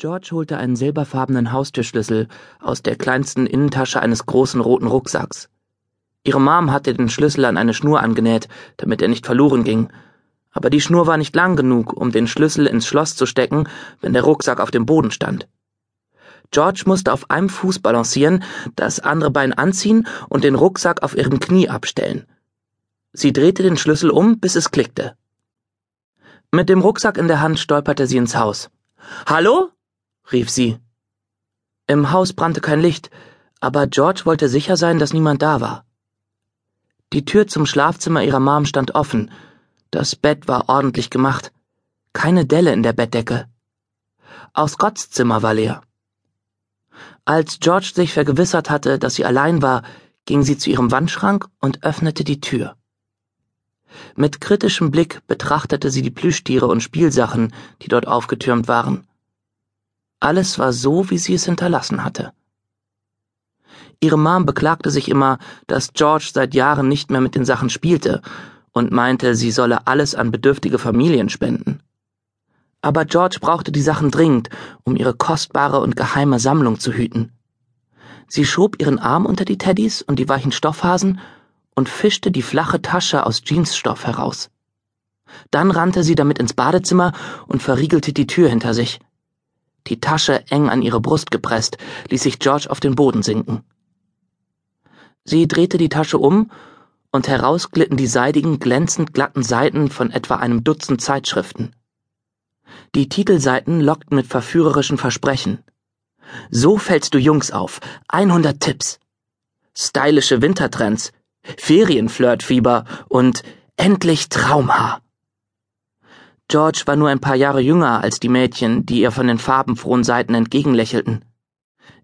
George holte einen silberfarbenen Haustürschlüssel aus der kleinsten Innentasche eines großen roten Rucksacks. Ihre Mom hatte den Schlüssel an eine Schnur angenäht, damit er nicht verloren ging, aber die Schnur war nicht lang genug, um den Schlüssel ins Schloss zu stecken, wenn der Rucksack auf dem Boden stand. George musste auf einem Fuß balancieren, das andere Bein anziehen und den Rucksack auf ihrem Knie abstellen. Sie drehte den Schlüssel um, bis es klickte. Mit dem Rucksack in der Hand stolperte sie ins Haus. Hallo? Rief sie. Im Haus brannte kein Licht, aber George wollte sicher sein, dass niemand da war. Die Tür zum Schlafzimmer ihrer Mom stand offen. Das Bett war ordentlich gemacht. Keine Delle in der Bettdecke. Auch Scotts Zimmer war leer. Als George sich vergewissert hatte, dass sie allein war, ging sie zu ihrem Wandschrank und öffnete die Tür. Mit kritischem Blick betrachtete sie die Plüschtiere und Spielsachen, die dort aufgetürmt waren. Alles war so, wie sie es hinterlassen hatte. Ihre Mom beklagte sich immer, dass George seit Jahren nicht mehr mit den Sachen spielte und meinte, sie solle alles an bedürftige Familien spenden. Aber George brauchte die Sachen dringend, um ihre kostbare und geheime Sammlung zu hüten. Sie schob ihren Arm unter die Teddys und die weichen Stoffhasen und fischte die flache Tasche aus Jeansstoff heraus. Dann rannte sie damit ins Badezimmer und verriegelte die Tür hinter sich. Die Tasche eng an ihre Brust gepresst, ließ sich George auf den Boden sinken. Sie drehte die Tasche um, und heraus glitten die seidigen, glänzend glatten Seiten von etwa einem Dutzend Zeitschriften. Die Titelseiten lockten mit verführerischen Versprechen. So fällst du Jungs auf. 100 Tipps. Stylische Wintertrends. Ferienflirtfieber und endlich Traumhaar. George war nur ein paar Jahre jünger als die Mädchen, die ihr von den farbenfrohen Seiten entgegenlächelten.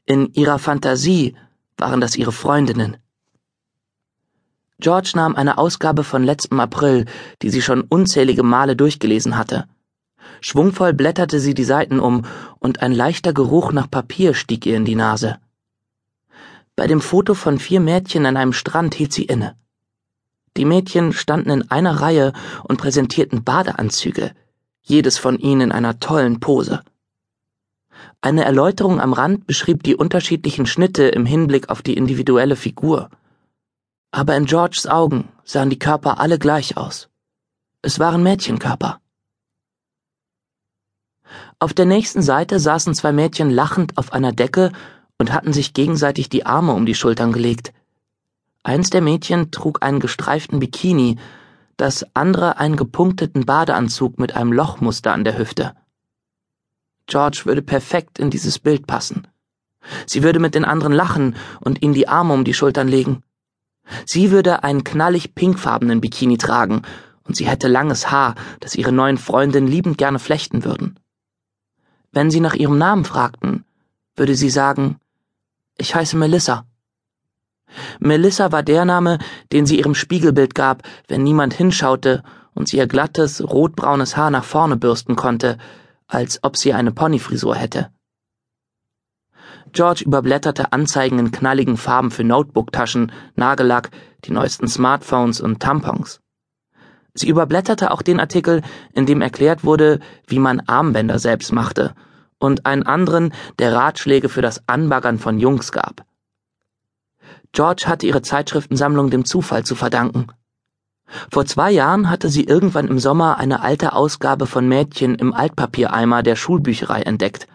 In ihrer Fantasie waren das ihre Freundinnen. George nahm eine Ausgabe von letztem April, die sie schon unzählige Male durchgelesen hatte. Schwungvoll blätterte sie die Seiten um, und ein leichter Geruch nach Papier stieg ihr in die Nase. Bei dem Foto von vier Mädchen an einem Strand hielt sie inne. Die Mädchen standen in einer Reihe und präsentierten Badeanzüge, jedes von ihnen in einer tollen Pose. Eine Erläuterung am Rand beschrieb die unterschiedlichen Schnitte im Hinblick auf die individuelle Figur. Aber in Georges Augen sahen die Körper alle gleich aus. Es waren Mädchenkörper. Auf der nächsten Seite saßen zwei Mädchen lachend auf einer Decke und hatten sich gegenseitig die Arme um die Schultern gelegt. Eins der Mädchen trug einen gestreiften Bikini, das andere einen gepunkteten Badeanzug mit einem Lochmuster an der Hüfte. George würde perfekt in dieses Bild passen. Sie würde mit den anderen lachen und ihnen die Arme um die Schultern legen. Sie würde einen knallig pinkfarbenen Bikini tragen, und sie hätte langes Haar, das ihre neuen Freundinnen liebend gerne flechten würden. Wenn sie nach ihrem Namen fragten, würde sie sagen, ich heiße Melissa. Melissa war der Name, den sie ihrem Spiegelbild gab, wenn niemand hinschaute und sie ihr glattes, rotbraunes Haar nach vorne bürsten konnte, als ob sie eine Ponyfrisur hätte. George überblätterte Anzeigen in knalligen Farben für Notebooktaschen, Nagellack, die neuesten Smartphones und Tampons. Sie überblätterte auch den Artikel, in dem erklärt wurde, wie man Armbänder selbst machte, und einen anderen, der Ratschläge für das Anbaggern von Jungs gab. George hatte ihre Zeitschriftensammlung dem Zufall zu verdanken. Vor zwei Jahren hatte sie irgendwann im Sommer eine alte Ausgabe von Mädchen im Altpapiereimer der Schulbücherei entdeckt.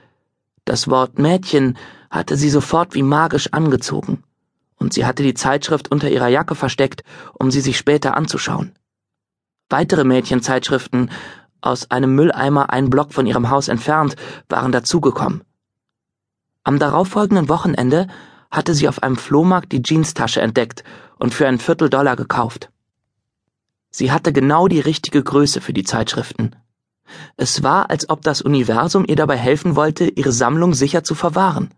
Das Wort Mädchen hatte sie sofort wie magisch angezogen, und sie hatte die Zeitschrift unter ihrer Jacke versteckt, um sie sich später anzuschauen. Weitere Mädchenzeitschriften, aus einem Mülleimer einen Block von ihrem Haus entfernt, waren dazugekommen. Am darauffolgenden Wochenende hatte sie auf einem Flohmarkt die Jeanstasche entdeckt und für ein Vierteldollar gekauft. Sie hatte genau die richtige Größe für die Zeitschriften. Es war, als ob das Universum ihr dabei helfen wollte, ihre Sammlung sicher zu verwahren.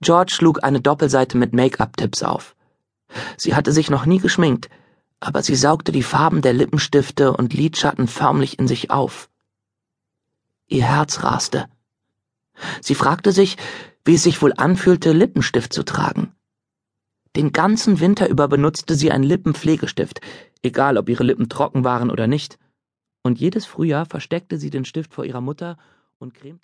George schlug eine Doppelseite mit Make-up-Tipps auf. Sie hatte sich noch nie geschminkt, aber sie saugte die Farben der Lippenstifte und Lidschatten förmlich in sich auf. Ihr Herz raste. Sie fragte sich, wie es sich wohl anfühlte, Lippenstift zu tragen. Den ganzen Winter über benutzte sie einen Lippenpflegestift, egal ob ihre Lippen trocken waren oder nicht. Und jedes Frühjahr versteckte sie den Stift vor ihrer Mutter und cremte